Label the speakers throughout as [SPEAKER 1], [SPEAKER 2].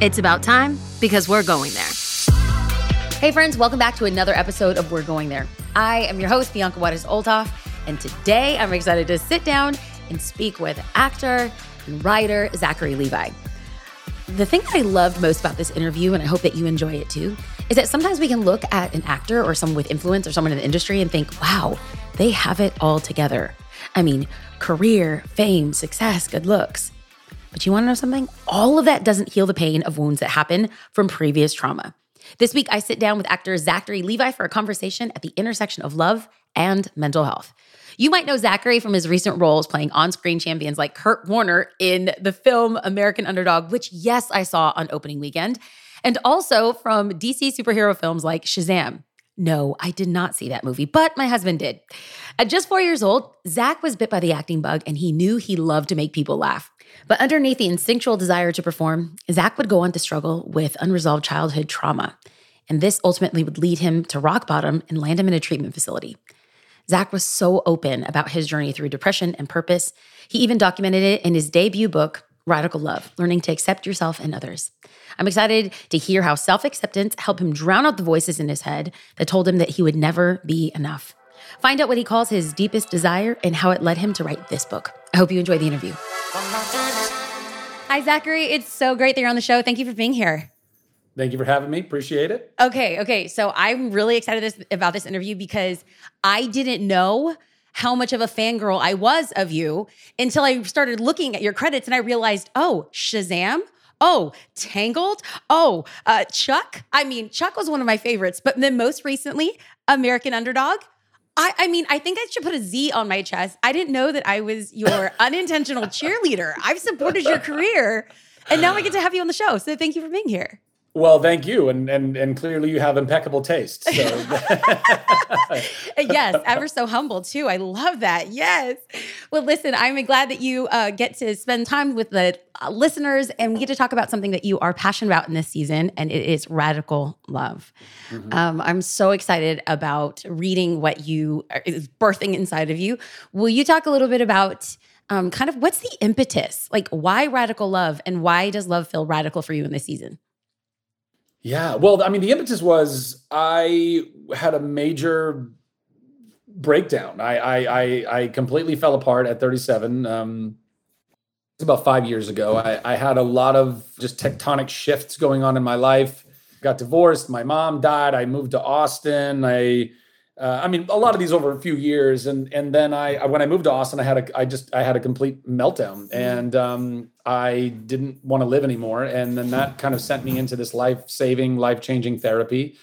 [SPEAKER 1] It's about time because we're going there. Hey, friends, welcome back to another episode of We're Going There. I am your host, Bianca Juarez Olthoff, and today I'm excited to sit down and speak with actor and writer Zachary Levi. The thing that I loved most about this interview, and I hope that you enjoy it too, is that sometimes we can look at an actor or someone with influence or someone in the industry and think, wow, they have it all together. I mean, career, fame, success, good looks. But you wanna know something? All of that doesn't heal the pain of wounds that happen from previous trauma. This week, I sit down with actor Zachary Levi for a conversation at the intersection of love and mental health. You might know Zachary from his recent roles playing on screen champions like Kurt Warner in the film American Underdog, which, yes, I saw on opening weekend, and also from DC superhero films like Shazam. No, I did not see that movie, but my husband did. At just four years old, Zach was bit by the acting bug and he knew he loved to make people laugh. But underneath the instinctual desire to perform, Zach would go on to struggle with unresolved childhood trauma. And this ultimately would lead him to rock bottom and land him in a treatment facility. Zach was so open about his journey through depression and purpose. He even documented it in his debut book, Radical Love Learning to Accept Yourself and Others. I'm excited to hear how self acceptance helped him drown out the voices in his head that told him that he would never be enough. Find out what he calls his deepest desire and how it led him to write this book. I hope you enjoy the interview. Hi, Zachary. It's so great that you're on the show. Thank you for being here.
[SPEAKER 2] Thank you for having me. Appreciate it.
[SPEAKER 1] Okay, okay. So I'm really excited this, about this interview because I didn't know how much of a fangirl I was of you until I started looking at your credits and I realized, oh, Shazam. Oh, Tangled. Oh, uh, Chuck. I mean, Chuck was one of my favorites, but then most recently, American Underdog. I, I mean, I think I should put a Z on my chest. I didn't know that I was your unintentional cheerleader. I've supported your career, and now I get to have you on the show. So thank you for being here.
[SPEAKER 2] Well, thank you, and and and clearly you have impeccable taste. So.
[SPEAKER 1] yes, ever so humble too. I love that. Yes. Well, listen, I'm glad that you uh, get to spend time with the uh, listeners, and we get to talk about something that you are passionate about in this season, and it is radical love. Mm-hmm. Um, I'm so excited about reading what you are, is birthing inside of you. Will you talk a little bit about? Um, kind of what's the impetus? Like, why radical love, and why does love feel radical for you in this season?
[SPEAKER 2] Yeah. Well, I mean, the impetus was I had a major breakdown. I I I, I completely fell apart at 37. Um, it's about five years ago. I, I had a lot of just tectonic shifts going on in my life. Got divorced. My mom died. I moved to Austin. I uh, I mean, a lot of these over a few years, and and then I when I moved to Austin, I had a I just I had a complete meltdown, and um, I didn't want to live anymore, and then that kind of sent me into this life saving, life changing therapy.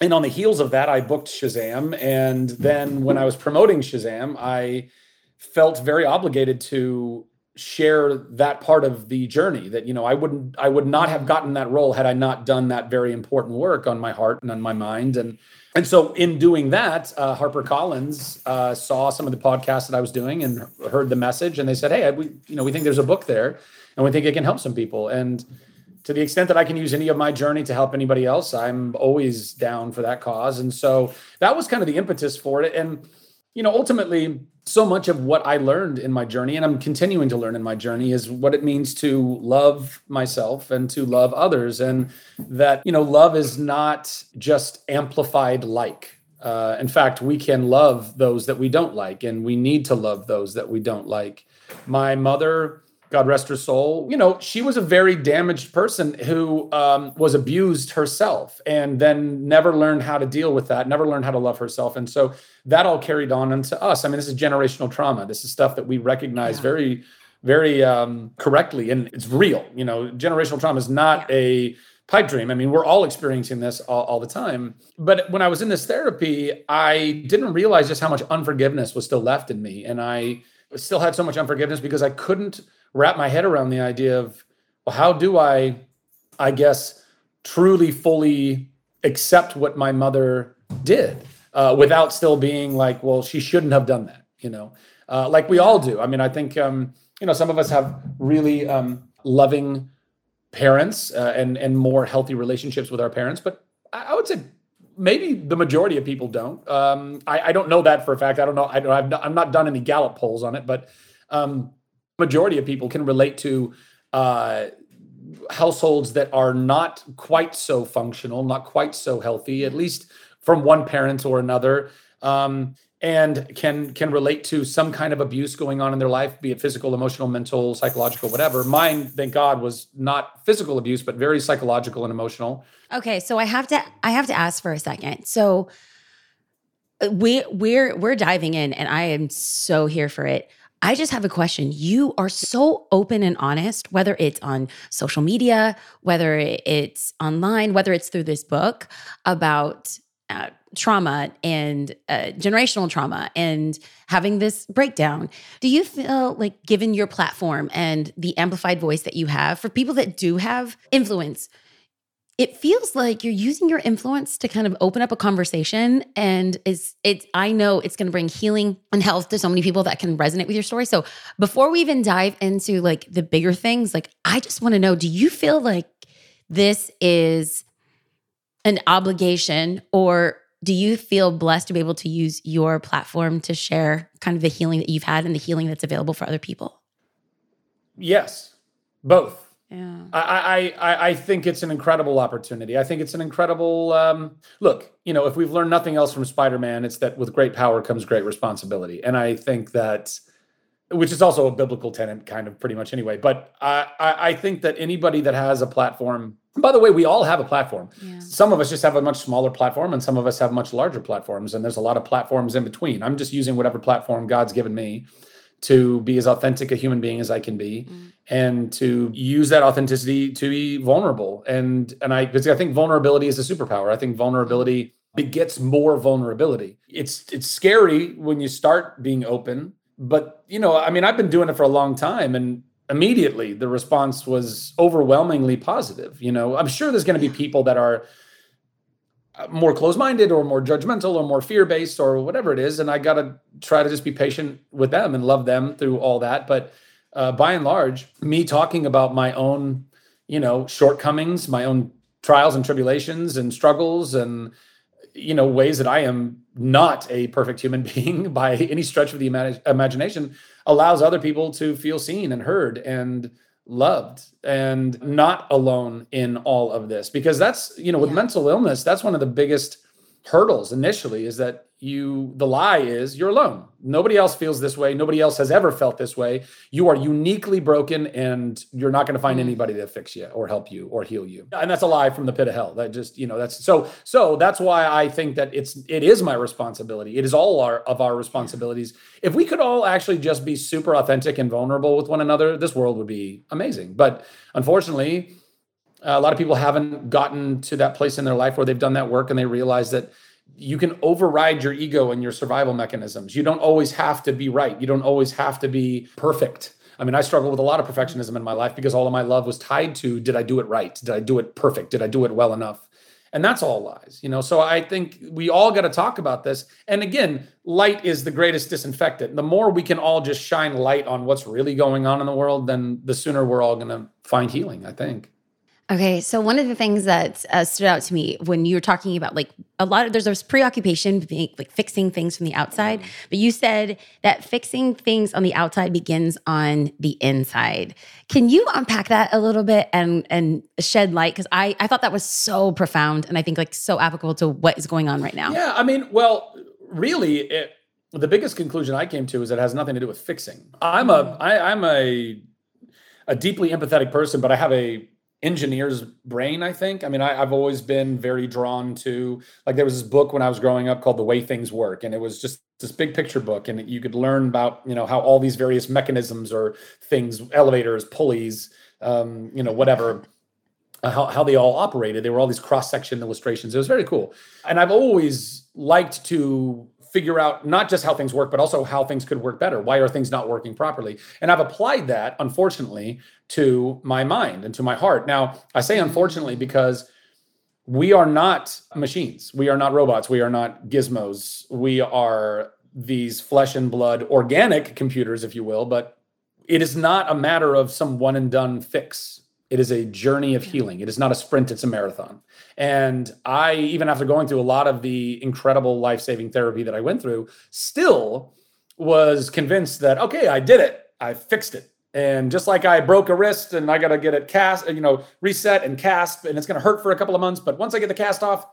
[SPEAKER 2] And on the heels of that, I booked Shazam, and then when I was promoting Shazam, I felt very obligated to share that part of the journey that you know i wouldn't i would not have gotten that role had i not done that very important work on my heart and on my mind and and so in doing that uh, harpercollins uh, saw some of the podcasts that i was doing and heard the message and they said hey we you know we think there's a book there and we think it can help some people. And to the extent that i can use any of my journey to help anybody else i'm always down for that cause. And so that was kind of the impetus for it. And you know ultimately so much of what I learned in my journey, and I'm continuing to learn in my journey, is what it means to love myself and to love others. And that, you know, love is not just amplified like. Uh, in fact, we can love those that we don't like, and we need to love those that we don't like. My mother God rest her soul, you know, she was a very damaged person who um, was abused herself and then never learned how to deal with that, never learned how to love herself. And so that all carried on into us. I mean, this is generational trauma. This is stuff that we recognize yeah. very, very um, correctly and it's real. You know, generational trauma is not yeah. a pipe dream. I mean, we're all experiencing this all, all, the time. But when I was in this therapy, I didn't realize just how much unforgiveness was still left in me. And I still had so much unforgiveness because I couldn't wrap my head around the idea of well, how do I, I guess, truly fully accept what my mother did uh, without still being like, well, she shouldn't have done that, you know, uh, like we all do. I mean, I think, um, you know, some of us have really um, loving parents uh, and and more healthy relationships with our parents, but I, I would say maybe the majority of people don't. Um, I, I, don't know that for a fact. I don't know. I don't. I've not, I'm not done any Gallup polls on it, but um, majority of people can relate to uh, households that are not quite so functional, not quite so healthy, at least from one parent or another, um, and can can relate to some kind of abuse going on in their life, be it physical, emotional, mental, psychological, whatever. Mine, thank God, was not physical abuse, but very psychological and emotional.
[SPEAKER 1] Okay, so I have to I have to ask for a second. So uh, we we're we're diving in, and I am so here for it. I just have a question. You are so open and honest, whether it's on social media, whether it's online, whether it's through this book about uh, trauma and uh, generational trauma and having this breakdown. Do you feel like, given your platform and the amplified voice that you have, for people that do have influence, it feels like you're using your influence to kind of open up a conversation and is it i know it's going to bring healing and health to so many people that can resonate with your story. So before we even dive into like the bigger things like i just want to know do you feel like this is an obligation or do you feel blessed to be able to use your platform to share kind of the healing that you've had and the healing that's available for other people?
[SPEAKER 2] Yes both
[SPEAKER 1] yeah.
[SPEAKER 2] I, I, I think it's an incredible opportunity. I think it's an incredible um, look. You know, if we've learned nothing else from Spider-Man, it's that with great power comes great responsibility, and I think that, which is also a biblical tenet, kind of pretty much anyway. But I, I, I think that anybody that has a platform. By the way, we all have a platform. Yeah. Some of us just have a much smaller platform, and some of us have much larger platforms, and there's a lot of platforms in between. I'm just using whatever platform God's given me to be as authentic a human being as I can be mm. and to use that authenticity to be vulnerable. And and I because I think vulnerability is a superpower. I think vulnerability begets more vulnerability. It's it's scary when you start being open, but you know, I mean, I've been doing it for a long time and immediately the response was overwhelmingly positive. You know, I'm sure there's going to be people that are more closed-minded or more judgmental or more fear-based or whatever it is and i got to try to just be patient with them and love them through all that. But uh, by and large me talking about my own you know shortcomings my own trials and tribulations and struggles and you know ways that i am not a perfect human being by any stretch of the ima- imagination allows other people to feel seen and heard. And loved and not alone in all of this because that's you know with yeah. mental illness that's one of the biggest hurdles initially is that you the lie is you're alone. Nobody else feels this way. Nobody else has ever felt this way. You are uniquely broken and you're not going to find mm. anybody to fix you or help you or heal you. And that's a lie from the pit of hell. That just you know that's so so that's why i think that it's it is my responsibility. It is all our of our responsibilities. If we could all actually just be super authentic and vulnerable with one another this world would be amazing. But unfortunately a lot of people haven't gotten to that place in their life where they've done that work and they realize that you can override your ego and your survival mechanisms. You don't always have to be right. You don't always have to be perfect. I mean, I struggle with a lot of perfectionism in my life because all of my love was tied to did I do it right? Did I do it perfect? Did I do it well enough? And that's all lies, you know. So I think we all got to talk about this. And again, light is the greatest disinfectant. The more we can all just shine light on what's really going on in the world, then the sooner we're all going to find healing, I think.
[SPEAKER 1] Okay, so one of the things that uh, stood out to me when you were talking about like a lot of there's this preoccupation being like fixing things from the outside, mm-hmm. but you said that fixing things on the outside begins on the inside. Can you unpack that a little bit and and shed light because I I thought that was so profound and I think like so applicable to what is going on right now.
[SPEAKER 2] Yeah, I mean, well, really, it, the biggest conclusion I came to is it has nothing to do with fixing. I'm a mm. I, I'm a a deeply empathetic person, but I have a engineer's brain i think. I mean I, have always been very drawn to like there was this book when i was growing up called the way things work and it was just this big picture book and you could learn about you know how all these various mechanisms or things elevators pulleys um, you know whatever uh, how, how they all operated. They were all these cross section illustrations. It was very cool. And i've always liked to figure out not just how things work, but also how things could work better. Why are things not working properly? And I've applied that, unfortunately, to my mind and to my heart. Now, I say unfortunately because we are not machines. We are not robots. We are not gizmos. We are these flesh and blood organic computers, if you will, but it is not a matter of some one and done fix. It is a journey of healing. It is not a sprint, it's a marathon. And I, even after going through a lot of the incredible life saving therapy that I went through, still was convinced that, okay, I did it. I fixed it. And just like I broke a wrist and I got to get it cast, you know, reset and cast, and it's going to hurt for a couple of months. But once I get the cast off,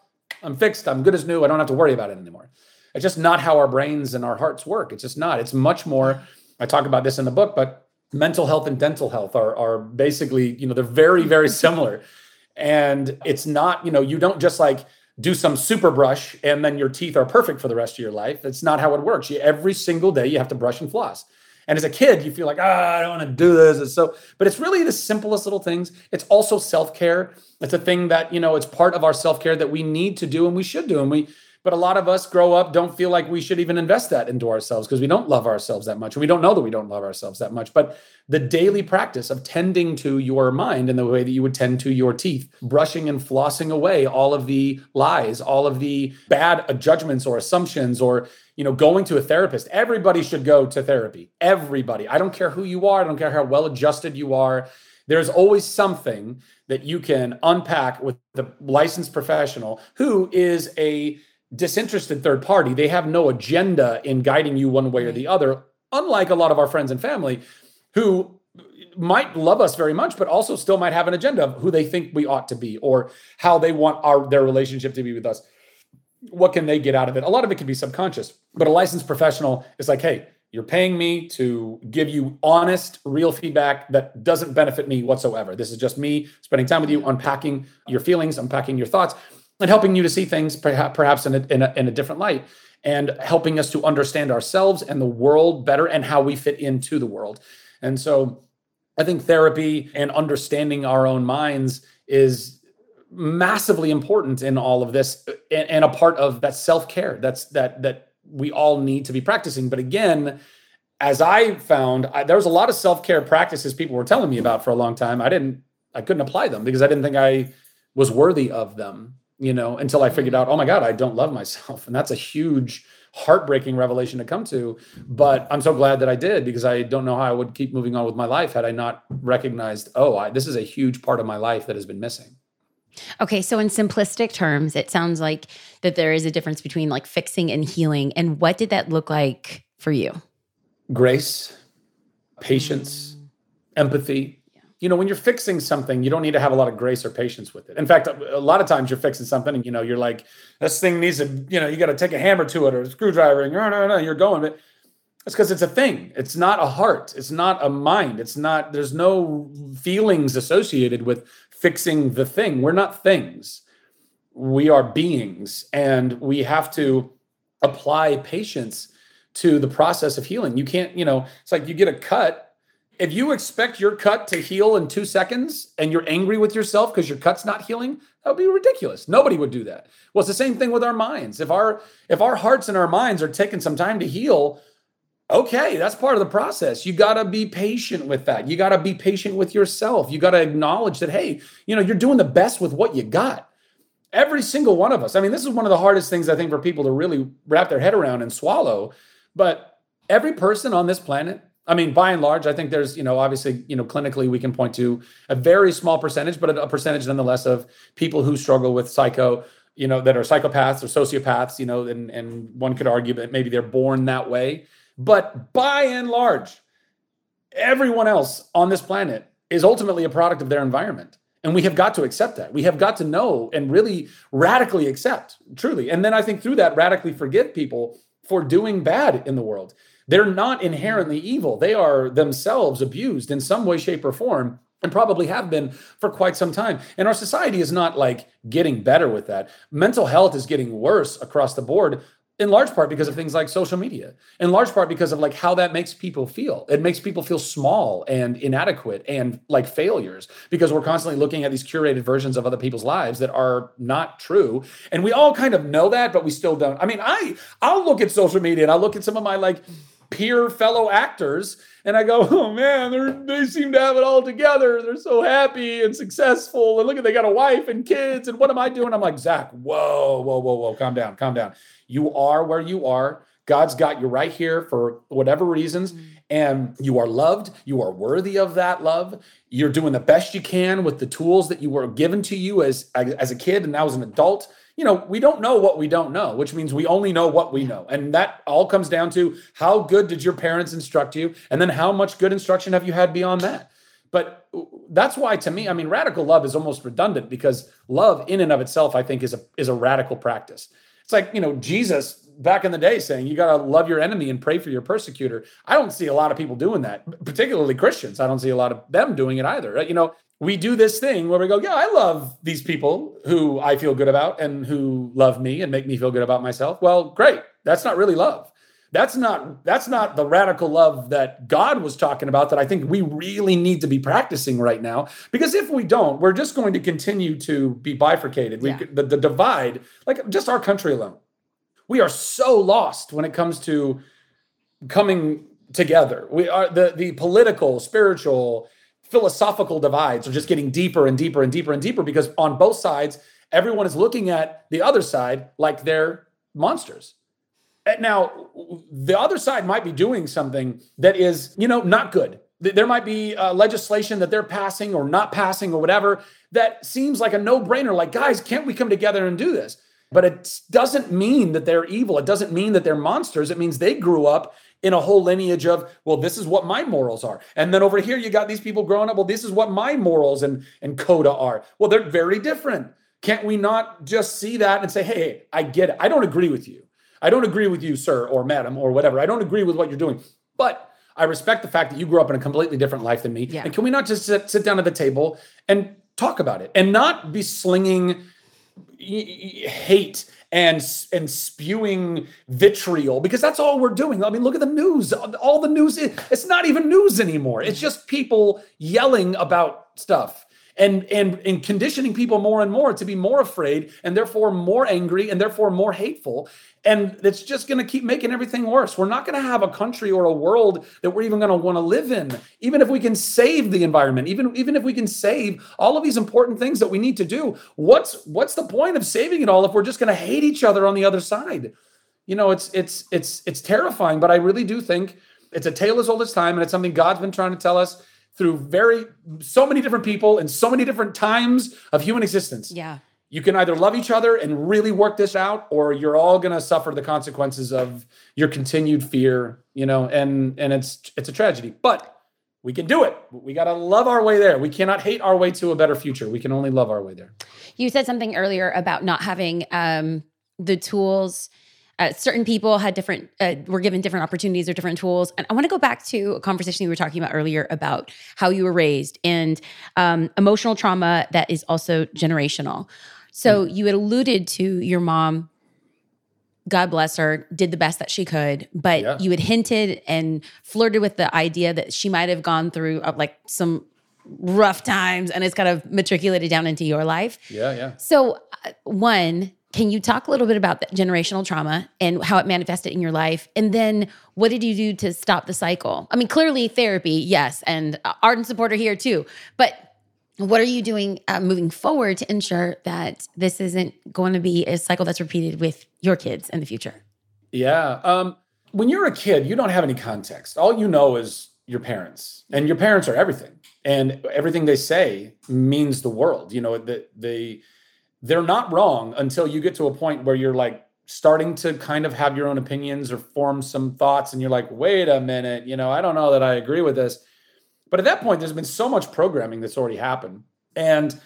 [SPEAKER 2] I'm fixed. I'm good as new. I don't have to worry about it anymore. It's just not how our brains and our hearts work. It's just not. It's much more. I talk about this in the book, but mental health and dental health are, are basically, you know, they're very, very similar. And it's not, you know, you don't just like do some super brush and then your teeth are perfect for the rest of your life. It's not how it works. You, every single day you have to brush and floss. And as a kid, you feel like, ah, I don't want to do this. It's so, but it's really the simplest little things. It's also self care. It's a thing that, you know, it's part of our self care that we need to do and we should do. And we, but a lot of us grow up, don't feel like we should even invest that into ourselves because we don't love ourselves that much. We don't know that we don't love ourselves that much. But the daily practice of tending to your mind in the way that you would tend to your teeth, brushing and flossing away all of the lies, all of the bad uh, judgments or assumptions or you know going to a therapist everybody should go to therapy everybody i don't care who you are i don't care how well adjusted you are there's always something that you can unpack with the licensed professional who is a disinterested third party. They have no agenda in guiding you one way or the other, unlike a lot of our friends and family who might love us very much but also still might have an agenda of who they think we ought to be or how they want our their relationship to be with us. What can they get out of it? A lot of it can be subconscious but a licensed professional is like hey you're paying me to give you honest real feedback that doesn't benefit me whatsoever. This is just me spending time with you unpacking your feelings unpacking your thoughts and helping you to see things perhaps in a, in a, in a different light and helping us to understand ourselves and the world better and how we fit into the world. And so I think therapy and understanding our own minds is massively important in all of this and, and a part of that self-care that's that that we all need to be practicing. But again as i found I, there was a lot of self-care practices people were telling me about for a long time. I didn't i couldn't apply them because i didn't think i was worthy of them you know, until I figured out, oh my God, I don't love myself. And that's a huge, heartbreaking revelation to come to. But I'm so glad that I did because I don't know how I would keep moving on with my life had I not recognized, oh, I, this is a huge part of my life that has been missing.
[SPEAKER 1] Okay, so in simplistic terms, it sounds like that there is a difference between like fixing and healing. And what did that look like for you?
[SPEAKER 2] Grace, patience, mm. empathy, you know, when you're fixing something, you don't need to have a lot of grace or patience with it. In fact, a lot of times you're fixing something and, you know, you're like, this thing needs to, you know, you got to take a hammer to it or a screwdriver and you're, no, no, you're going. But it's because it's a thing. It's not a heart. It's not a mind. It's not, there's no feelings associated with fixing the thing. We're not things. We are beings and we have to apply patience to the process of healing. You can't, you know, it's like you get a cut if you expect your cut to heal in two seconds and you're angry with yourself because your cut's not healing that would be ridiculous. Nobody would do that. Well it's the same thing with our minds. If our if our hearts and our minds are taking some time to heal okay that's part of the process. You got to be patient with that. You got to be patient with yourself. You got to acknowledge that hey you know you're doing the best with what you got. Every single one of us i mean this is one of the hardest things i think for people to really wrap their head around and swallow but every person on this planet I mean, by and large, I think there's, you know, obviously, you know, clinically we can point to a very small percentage, but a percentage nonetheless of people who struggle with psycho, you know, that are psychopaths or sociopaths, you know, and, and one could argue that maybe they're born that way. But by and large, everyone else on this planet is ultimately a product of their environment. And we have got to accept that. We have got to know and really radically accept, truly. And then I think through that, radically forgive people for doing bad in the world. They're not inherently evil. They are themselves abused in some way, shape, or form and probably have been for quite some time. And our society is not like getting better with that. Mental health is getting worse across the board in large part because of things like social media in large part because of like how that makes people feel it makes people feel small and inadequate and like failures because we're constantly looking at these curated versions of other people's lives that are not true and we all kind of know that but we still don't i mean i i'll look at social media and i'll look at some of my like peer fellow actors and I go, oh man, they seem to have it all together. They're so happy and successful. And look at they got a wife and kids. And what am I doing? I'm like, Zach, whoa, whoa, whoa, whoa, calm down, calm down. You are where you are. God's got you right here for whatever reasons. Mm-hmm. And you are loved. You are worthy of that love. You're doing the best you can with the tools that you were given to you as, as a kid and now as an adult you know, we don't know what we don't know, which means we only know what we know. And that all comes down to how good did your parents instruct you? And then how much good instruction have you had beyond that? But that's why to me, I mean, radical love is almost redundant because love in and of itself, I think, is a is a radical practice. It's like, you know, Jesus back in the day saying you got to love your enemy and pray for your persecutor. I don't see a lot of people doing that, particularly Christians. I don't see a lot of them doing it either. You know, we do this thing where we go, yeah, I love these people who I feel good about and who love me and make me feel good about myself. Well, great. That's not really love. That's not that's not the radical love that God was talking about that I think we really need to be practicing right now because if we don't, we're just going to continue to be bifurcated. We yeah. the, the divide, like just our country alone. We are so lost when it comes to coming together. We are the the political, spiritual, philosophical divides are just getting deeper and deeper and deeper and deeper because on both sides, everyone is looking at the other side like they're monsters. Now, the other side might be doing something that is, you know, not good. There might be uh, legislation that they're passing or not passing or whatever that seems like a no brainer. Like, guys, can't we come together and do this? But it doesn't mean that they're evil. It doesn't mean that they're monsters. It means they grew up in a whole lineage of, well, this is what my morals are. And then over here, you got these people growing up, well, this is what my morals and, and coda are. Well, they're very different. Can't we not just see that and say, hey, hey, I get it. I don't agree with you. I don't agree with you, sir or madam or whatever. I don't agree with what you're doing. But I respect the fact that you grew up in a completely different life than me. Yeah. And can we not just sit, sit down at the table and talk about it and not be slinging hate and and spewing vitriol because that's all we're doing. I mean, look at the news. All the news it's not even news anymore. It's just people yelling about stuff and and and conditioning people more and more to be more afraid and therefore more angry and therefore more hateful. And it's just going to keep making everything worse. We're not going to have a country or a world that we're even going to want to live in. Even if we can save the environment even even if we can save all of these important things that we need to do what's what's the point of saving it all if we're just going to hate each other on the other side? You know it's it's it's it's terrifying but i really do think it's a tale as old as time and it's something god's been trying to tell us through very so many different people and so many different times of human existence.
[SPEAKER 1] Yeah.
[SPEAKER 2] You can either love each other and really work this out, or you're all going to suffer the consequences of your continued fear. You know, and and it's it's a tragedy, but we can do it. We got to love our way there. We cannot hate our way to a better future. We can only love our way there.
[SPEAKER 1] You said something earlier about not having um, the tools uh, certain people had different uh, were given different opportunities or different tools and i want to go back to a conversation you were talking about earlier about how you were raised and um, emotional trauma that is also generational so mm. you had alluded to your mom god bless her did the best that she could but yeah. you had hinted and flirted with the idea that she might have gone through uh, like some rough times and it's kind of matriculated down into your life
[SPEAKER 2] yeah yeah
[SPEAKER 1] so uh, one can you talk a little bit about that generational trauma and how it manifested in your life? And then what did you do to stop the cycle? I mean, clearly therapy, yes, and ardent supporter here too. But what are you doing uh, moving forward to ensure that this isn't going to be a cycle that's repeated with your kids in the future?
[SPEAKER 2] Yeah. Um, when you're a kid, you don't have any context. All you know is your parents, and your parents are everything, and everything they say means the world. You know, that they they're not wrong until you get to a point where you're like starting to kind of have your own opinions or form some thoughts and you're like wait a minute you know i don't know that i agree with this. But at that point there's been so much programming that's already happened. And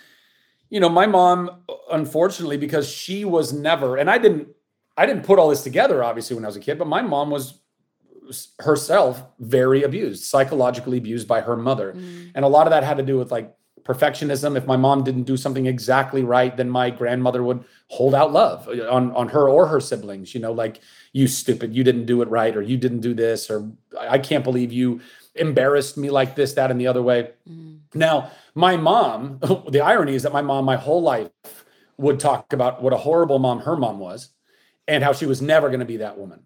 [SPEAKER 2] you know my mom unfortunately because she was never and i didn't i didn't put all this together obviously when i was a kid but my mom was herself very abused psychologically abused by her mother. Mm. and a lot of that had to do with like perfectionism. If my mom didn't do something exactly right, then my grandmother would hold out love on, on her or her siblings, you know, like, you stupid, you didn't do it right, or you didn't do this, or I can't believe you embarrassed me like this, that, and the other way. Mm. Now, my mom, the irony is that my mom, my whole life, would talk about what a horrible mom her mom was and how she was never going to be that woman.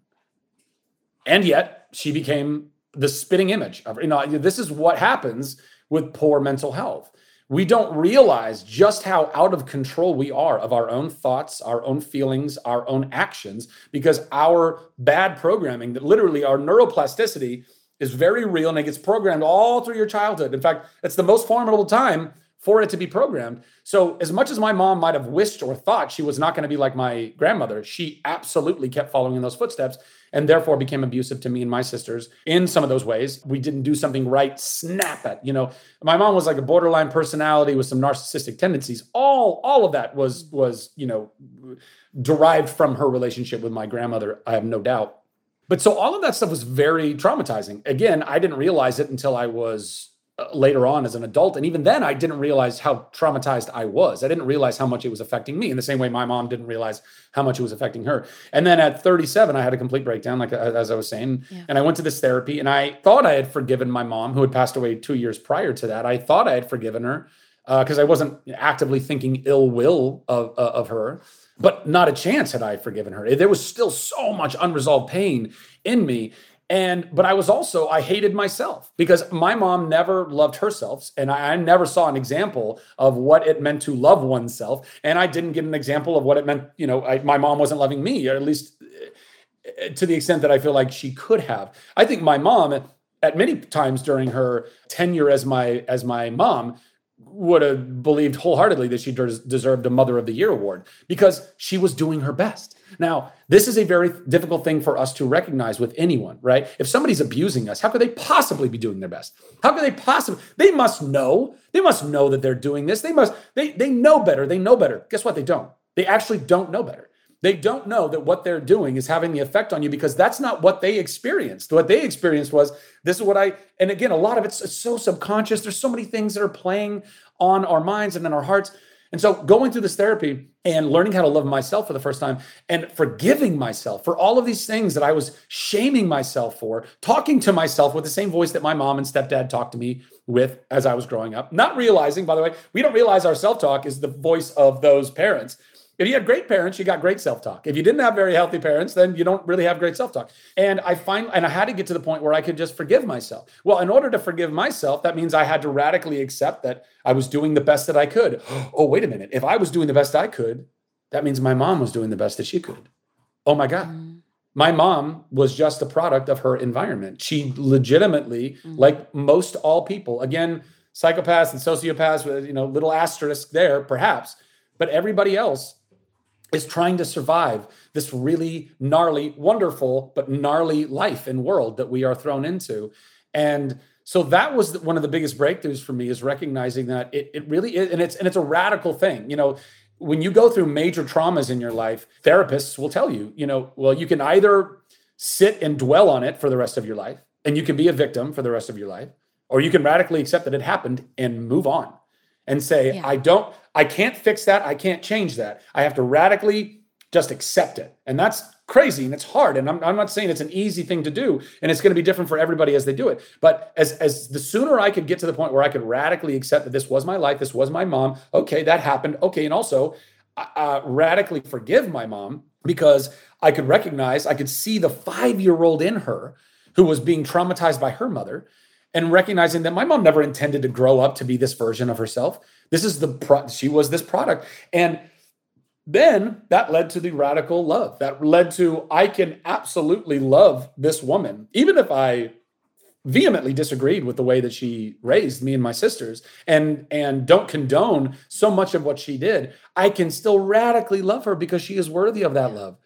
[SPEAKER 2] And yet she became the spitting image of, you know, this is what happens with poor mental health. We don't realize just how out of control we are of our own thoughts, our own feelings, our own actions, because our bad programming, that literally our neuroplasticity is very real and it gets programmed all through your childhood. In fact, it's the most formidable time for it to be programmed. So, as much as my mom might have wished or thought she was not going to be like my grandmother, she absolutely kept following in those footsteps and therefore became abusive to me and my sisters in some of those ways. We didn't do something right, snap it. You know, my mom was like a borderline personality with some narcissistic tendencies. All all of that was was, you know, derived from her relationship with my grandmother, I have no doubt. But so all of that stuff was very traumatizing. Again, I didn't realize it until I was later on as an adult. And even then, I didn't realize how traumatized I was. I didn't realize how much it was affecting me in the same way my mom didn't realize how much it was affecting her. And then at 37, I had a complete breakdown, like as I was saying. Yeah. And I went to this therapy and I thought I had forgiven my mom, who had passed away two years prior to that. I thought I had forgiven her because uh, I wasn't actively thinking ill will of, uh, of her. But not a chance had I forgiven her. There was still so much unresolved pain in me and but i was also i hated myself because my mom never loved herself. And I, I, never saw an example of what it meant to love oneself. And i didn't get an example of what it meant you know I, my mom wasn't loving me or at least eh, to the extent that i feel like she could have. I think my mom at many times during her tenure as my as my mom would have believed wholeheartedly that she des- deserved a mother of the year award because she was doing her best now, this is a very difficult thing for us to recognize with anyone, right? If somebody's abusing us, how could they possibly be doing their best? How could they possibly? They must know. They must know that they're doing this. They must. They they know better. They know better. Guess what? They don't. They actually don't know better. They don't know that what they're doing is having the effect on you because that's not what they experienced. What they experienced was this is what I, and again, a lot of it's so subconscious. There's so many things that are playing on our minds and in our hearts. And so going through this therapy and learning how to love myself for the first time and forgiving myself for all of these things that I was shaming myself for, talking to myself with the same voice that my mom and stepdad talked to me with as I was growing up, not realizing, by the way, we don't realize our self talk is the voice of those parents. If you had great parents, you got great self talk. If you didn't have very healthy parents, then you don't really have great self talk. And I find, and I had to get to the point where I could just forgive myself. Well, in order to forgive myself, that means I had to radically accept that I was doing the best that I could. Oh, wait a minute. If I was doing the best I could, that means my mom was doing the best that she could. Oh my God. Mm. My mom was just a product of her environment. She legitimately, mm. like most all people, again, psychopaths and sociopaths with, you know, little asterisk there, perhaps, but everybody else is trying to survive this really gnarly, wonderful, but gnarly life and world that we are thrown into. And so that was one of the biggest breakthroughs for me is recognizing that it, it really is, and it's and it's a radical thing. You know, when you go through major traumas in your life, therapists will tell you, you know, well, you can either sit and dwell on it for the rest of your life, and you can be a victim for the rest of your life, or you can radically accept that it happened and move on and say, yeah. I don't, I can't fix that. I can't change that. I have to radically just accept it. And that's crazy and it's hard. And I'm, I'm not saying it's an easy thing to do. And it's going to be different for everybody as they do it. But as, as the sooner I could get to the point where I could radically accept that this was my life, this was my mom. Okay, that happened. Okay. And also uh, uh radically forgive my mom because I could recognize, I could see the five year old in her who was being traumatized by her mother and recognizing that my mom never intended to grow up to be this version of herself. This is the pro- she was this product, and then that led to the radical love. That led to I can absolutely love this woman, even if I vehemently disagreed with the way that she raised me and my sisters and and don't condone so much of what she did i can still radically love her because she is worthy of that love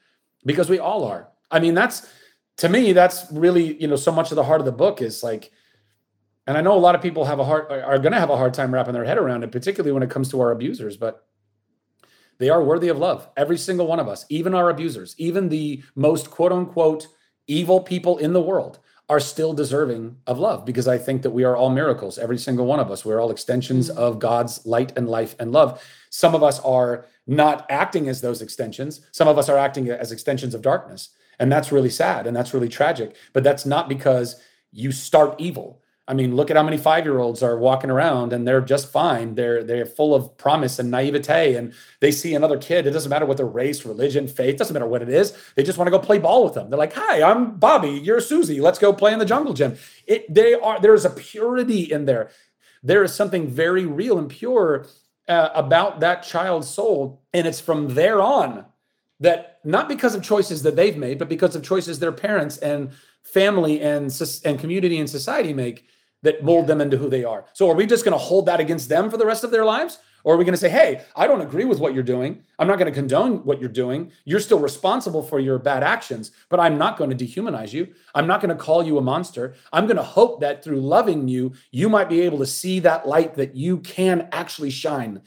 [SPEAKER 2] because we all are i mean that's to me that's really you know so much of the heart of the book is like and I know a lot of people have a hard are going to have a hard time wrapping their head around it, particularly when it comes to our abusers. But they are worthy of love, every single one of us, even our abusers, even the most quote unquote evil people in the world are still deserving of love because I think that we are all miracles, every single one of us. We're all extensions mm-hmm. of God's light and life and love. Some of us are not acting as those extensions, some of us are acting as extensions of darkness. And that's really sad and that's really tragic. But that's not because you start evil. I mean, look at how many five-year-olds are walking around and they're just fine. They're they're full of promise and naivete, and they see another kid. It doesn't matter what their race, religion, faith, doesn't matter what it is. They just want to go play ball with them. They're like, "Hi, I'm Bobby. You're Susie. Let's go play in the jungle gym." It they are there's a purity in there. There is something very real and pure uh, about that child's soul, and it's from there on that not because of choices that they've made, but because of choices their parents and family and and community and society make that mold them into who they are. So are we just going to hold that against them for the rest of their lives? Or are we going to say, hey, I don't agree with what you're doing. I'm not going to condone what you're doing. You're still responsible for your bad actions, but I'm not going to dehumanize you. I'm not going to call you a monster. I'm going to hope that through loving you, you might be able to see that light that you can actually shine.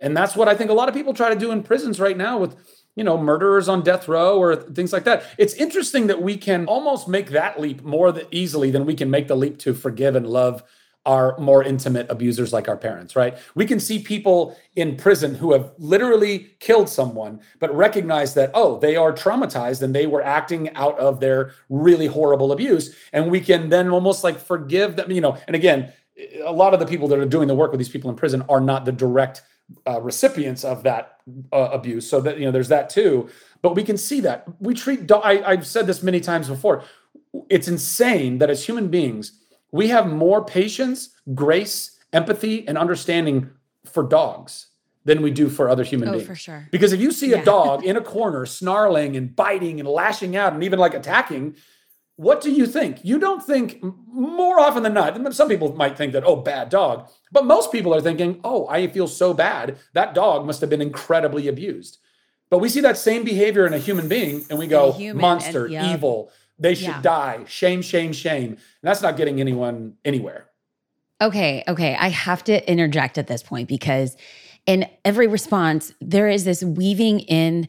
[SPEAKER 2] And that's what I think a lot of people try to do in prisons right now with you know, murderers on death row or things like that. It's interesting that we can almost make that leap more easily than we can make the leap to forgive and love our more intimate abusers like our parents, right? We can see people in prison who have literally killed someone, but recognize that, oh, they are traumatized and they were acting out of their really horrible abuse. And we can then almost like forgive them, you know. And again, a lot of the people that are doing the work with these people in prison are not the direct uh, recipients of that uh, abuse. So that you know, there's that too. But we can see that we treat. Do- I, I've said this many times before. It's insane that as human beings, we have more patience, grace, empathy, and understanding for dogs than we do for other human
[SPEAKER 1] oh,
[SPEAKER 2] beings.
[SPEAKER 1] for sure.
[SPEAKER 2] Because if you see yeah. a dog in a corner snarling and biting and lashing out and even like attacking, what do you think? You don't think more often than not. Some people might think that, oh, bad dog. But most people are thinking, oh, I feel so bad. That dog must have been incredibly abused. But we see that same behavior in a human being and we go, monster, and, yeah. evil. They should yeah. die. Shame, shame, shame. And that's not getting anyone anywhere.
[SPEAKER 1] Okay. Okay. I have to interject at this point because in every response, there is this weaving in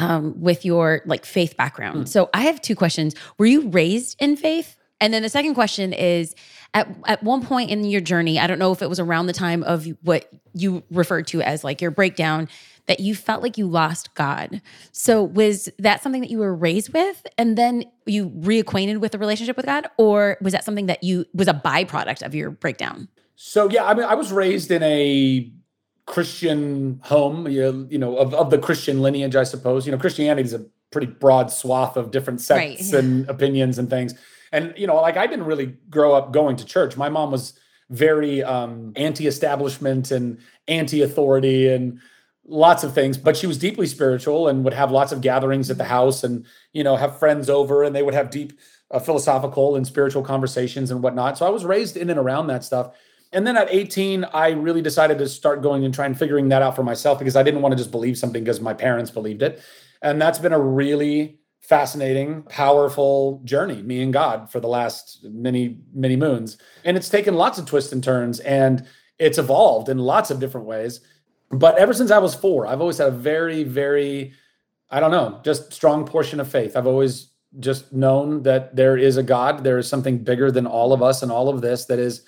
[SPEAKER 1] um, with your like faith background. Mm. So I have two questions. Were you raised in faith? And then the second question is at, at one point in your journey, I don't know if it was around the time of what you referred to as like your breakdown, that you felt like you lost God. So was that something that you were raised with and then you reacquainted with the relationship with God? Or was that something that you was a byproduct of your breakdown?
[SPEAKER 2] So yeah, I mean, I was raised in a Christian home, you, you know, of, of the Christian lineage, I suppose. You know, Christianity is a pretty broad swath of different sects right. and opinions and things. And, you know, like I didn't really grow up going to church. My mom was very um, anti establishment and anti authority and lots of things, but she was deeply spiritual and would have lots of gatherings at the house and, you know, have friends over and they would have deep uh, philosophical and spiritual conversations and whatnot. So I was raised in and around that stuff. And then at 18, I really decided to start going and trying figuring that out for myself because I didn't want to just believe something because my parents believed it. And that's been a really fascinating, powerful journey, me and God, for the last many, many moons. And it's taken lots of twists and turns and it's evolved in lots of different ways. But ever since I was four, I've always had a very, very, I don't know, just strong portion of faith. I've always just known that there is a God, there is something bigger than all of us and all of this that is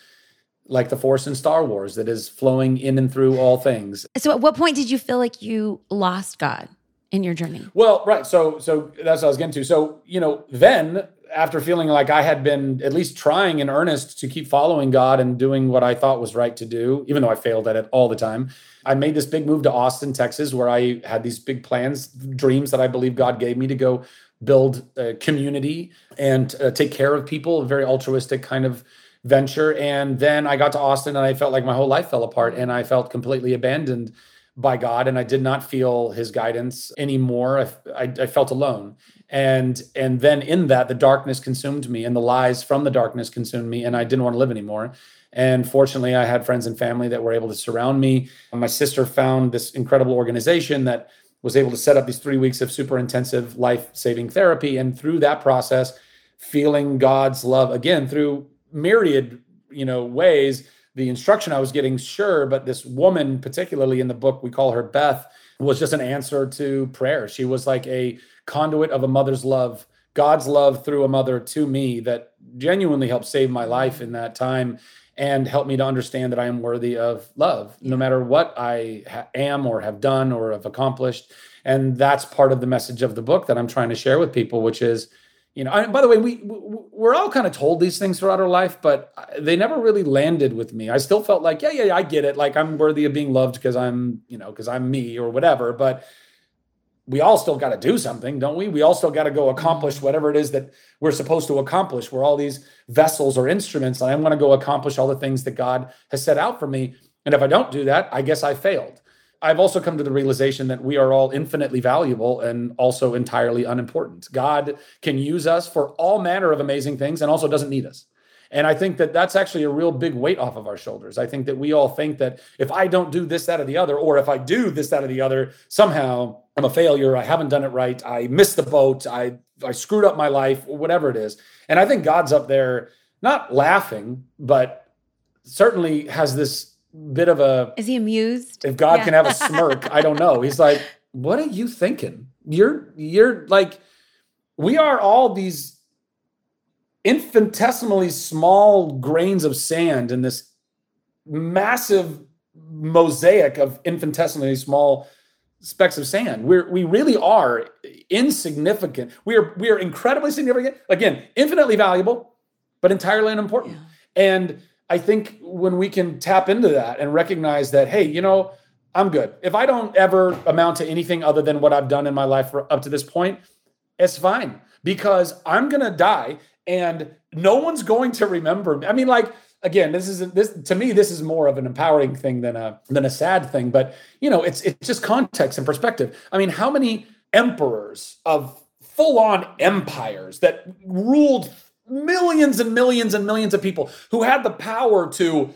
[SPEAKER 2] like the force in Star Wars that is flowing in and through all things.
[SPEAKER 1] So at what point did you feel like you lost God in your journey?
[SPEAKER 2] Well, right. So so that's what I was getting to. So, you know, then after feeling like I had been at least trying in earnest to keep following God and doing what I thought was right to do, even though I failed at it all the time, I made this big move to Austin, Texas, where I had these big plans, dreams that I believe God gave me to go build a community and uh, take care of people, a very altruistic kind of venture. And then I got to Austin and I felt like my whole life fell apart and I felt completely abandoned by God and I did not feel his guidance anymore. I, I, I, felt alone. And and then in that the darkness consumed me and the lies from the darkness consumed me and I didn't want to live anymore. And fortunately I had friends and family that were able to surround me. My sister found this incredible organization that was able to set up these 3 weeks of super intensive life-saving therapy and through that process feeling God's love again through myriad, you know, ways. The instruction I was getting, sure, but this woman, particularly in the book, we call her Beth, was just an answer to prayer. She was like a conduit of a mother's love God's love through a mother to me that genuinely helped save my life in that time and help me to understand that I am worthy of love, no matter what I ha- am or have done or have accomplished. And that's part of the message of the book that I'm trying to share with people, which is, you know, I, by the way, we we're all kind of told these things throughout our life, but they never really landed with me. I still felt like, yeah, yeah, yeah I get it. Like I'm worthy of being loved because I'm, you know, because I'm me or whatever. But we all still got to do something, don't we? We all still got to go accomplish mm-hmm. whatever it is that we're supposed to accomplish. We're all these vessels or instruments, and I want to go accomplish all the things that God has set out for me. And if I don't do that, I guess I failed. I've also come to the realization that we are all infinitely valuable and also entirely unimportant. God can use us for all manner of amazing things and also doesn't need us. And I think that that's actually a real big weight off of our shoulders. I think that we all think that if I don't do this, that, or the other, or if I do this, that, or the other, somehow I'm a failure. I haven't done it right. I missed the boat. I, I screwed up my life, whatever it is. And I think God's up there, not laughing, but certainly has this bit of a
[SPEAKER 1] is he amused?
[SPEAKER 2] if god yeah. can have a smirk i don't know. He's like what are you thinking? You're you're like we are all these infinitesimally small grains of sand in this massive mosaic of infinitesimally small specks of sand. We're we really are insignificant. We are we are incredibly significant. Again infinitely valuable but entirely unimportant. Yeah. and I think when we can tap into that and recognize that, hey, you know, I'm good. If I don't ever amount to anything other than what I've done in my life up to this point, it's fine because I'm going to die and no one's going to remember me. I mean, like, again, this is this to me, this is more of an empowering thing than a than a sad thing. But you know, it's it's just context and perspective. I mean, how many emperors of full-on empires that ruled millions and millions and millions of people who had the power to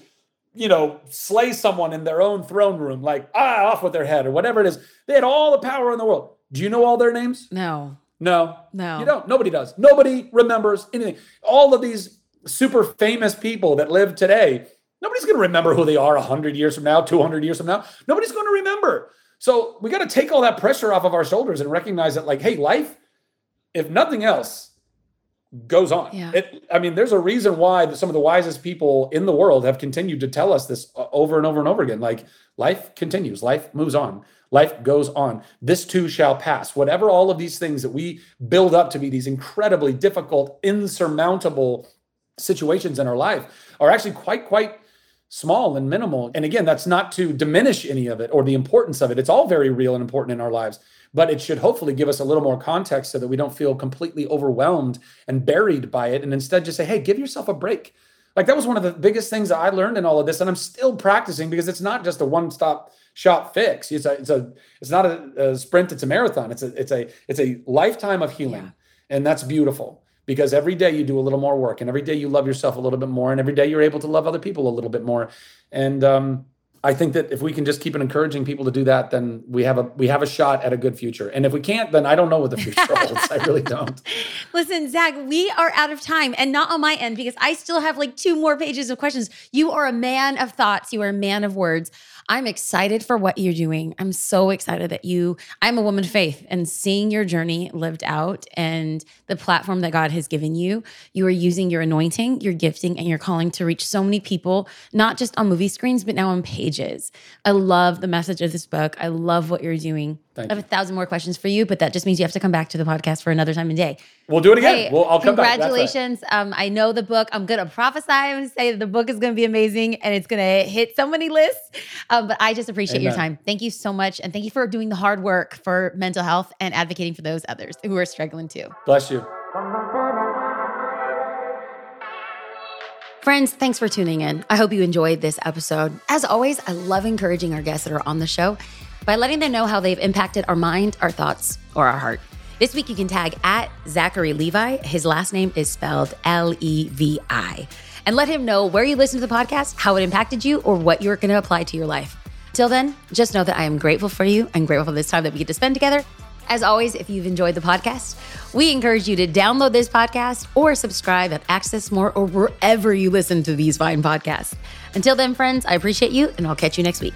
[SPEAKER 2] you know slay someone in their own throne room like ah off with their head or whatever it is. They had all the power in the world. Do you know all their names?
[SPEAKER 1] No.
[SPEAKER 2] No.
[SPEAKER 1] No.
[SPEAKER 2] You don't. Nobody does. Nobody remembers anything. All of these super famous people that live today nobody's going to remember who they are 100 years from now 200 years from now. Nobody's going to remember. So we got to take all that pressure off of our shoulders and recognize that like hey life if nothing else goes on.
[SPEAKER 1] Yeah.
[SPEAKER 2] It, I mean, there's a reason why some of the wisest people in the world have continued to tell us this uh, over and over and over again. Like life continues, life moves on, life goes on. This too shall pass. Whatever all of these things that we build up to be these incredibly difficult, insurmountable situations in our life are actually quite, quite small and minimal. And again, that's not to diminish any of it or the importance of it. It's all very real and important in our lives but it should hopefully give us a little more context so that we don't feel completely overwhelmed and buried by it and instead just say hey give yourself a break like that was one of the biggest things that i learned in all of this and i'm still practicing because it's not just a one-stop shop fix it's a it's a it's not a, a sprint it's a marathon it's a it's a it's a lifetime of healing yeah. and that's beautiful because every day you do a little more work and every day you love yourself a little bit more and every day you're able to love other people a little bit more and um I think that if we can just keep encouraging people to do that, then we have a we have a shot at a good future. And if we can't, then I don't know what the future holds. I really don't.
[SPEAKER 1] Listen, Zach, we are out of time, and not on my end because I still have like two more pages of questions. You are a man of thoughts. You are a man of words. I'm excited for what you're doing. I'm so excited that you, I'm a woman of faith and seeing your journey lived out and the platform that God has given you. You are using your anointing, your gifting, and your calling to reach so many people, not just on movie screens, but now on pages. I love the message of this book. I love what you're doing.
[SPEAKER 2] Thank
[SPEAKER 1] I have a thousand more questions for you, but that just means you have to come back to the podcast for another time of day.
[SPEAKER 2] We'll do it again. Hey, well, I'll come
[SPEAKER 1] back. Congratulations. Um, I know the book. I'm going to prophesy and say that the book is going to be amazing and it's going to hit so many lists. Um, but I just appreciate Amen. your time. Thank you so much. And thank you for doing the hard work for mental health and advocating for those others who are struggling too.
[SPEAKER 2] Bless you.
[SPEAKER 1] Friends, thanks for tuning in. I hope you enjoyed this episode. As always, I love encouraging our guests that are on the show by letting them know how they've impacted our mind, our thoughts, or our heart. This week, you can tag at Zachary Levi. His last name is spelled L E V I. And let him know where you listen to the podcast, how it impacted you, or what you're going to apply to your life. Till then, just know that I am grateful for you and grateful for this time that we get to spend together. As always, if you've enjoyed the podcast, we encourage you to download this podcast or subscribe at Access More or wherever you listen to these fine podcasts. Until then, friends, I appreciate you and I'll catch you next week.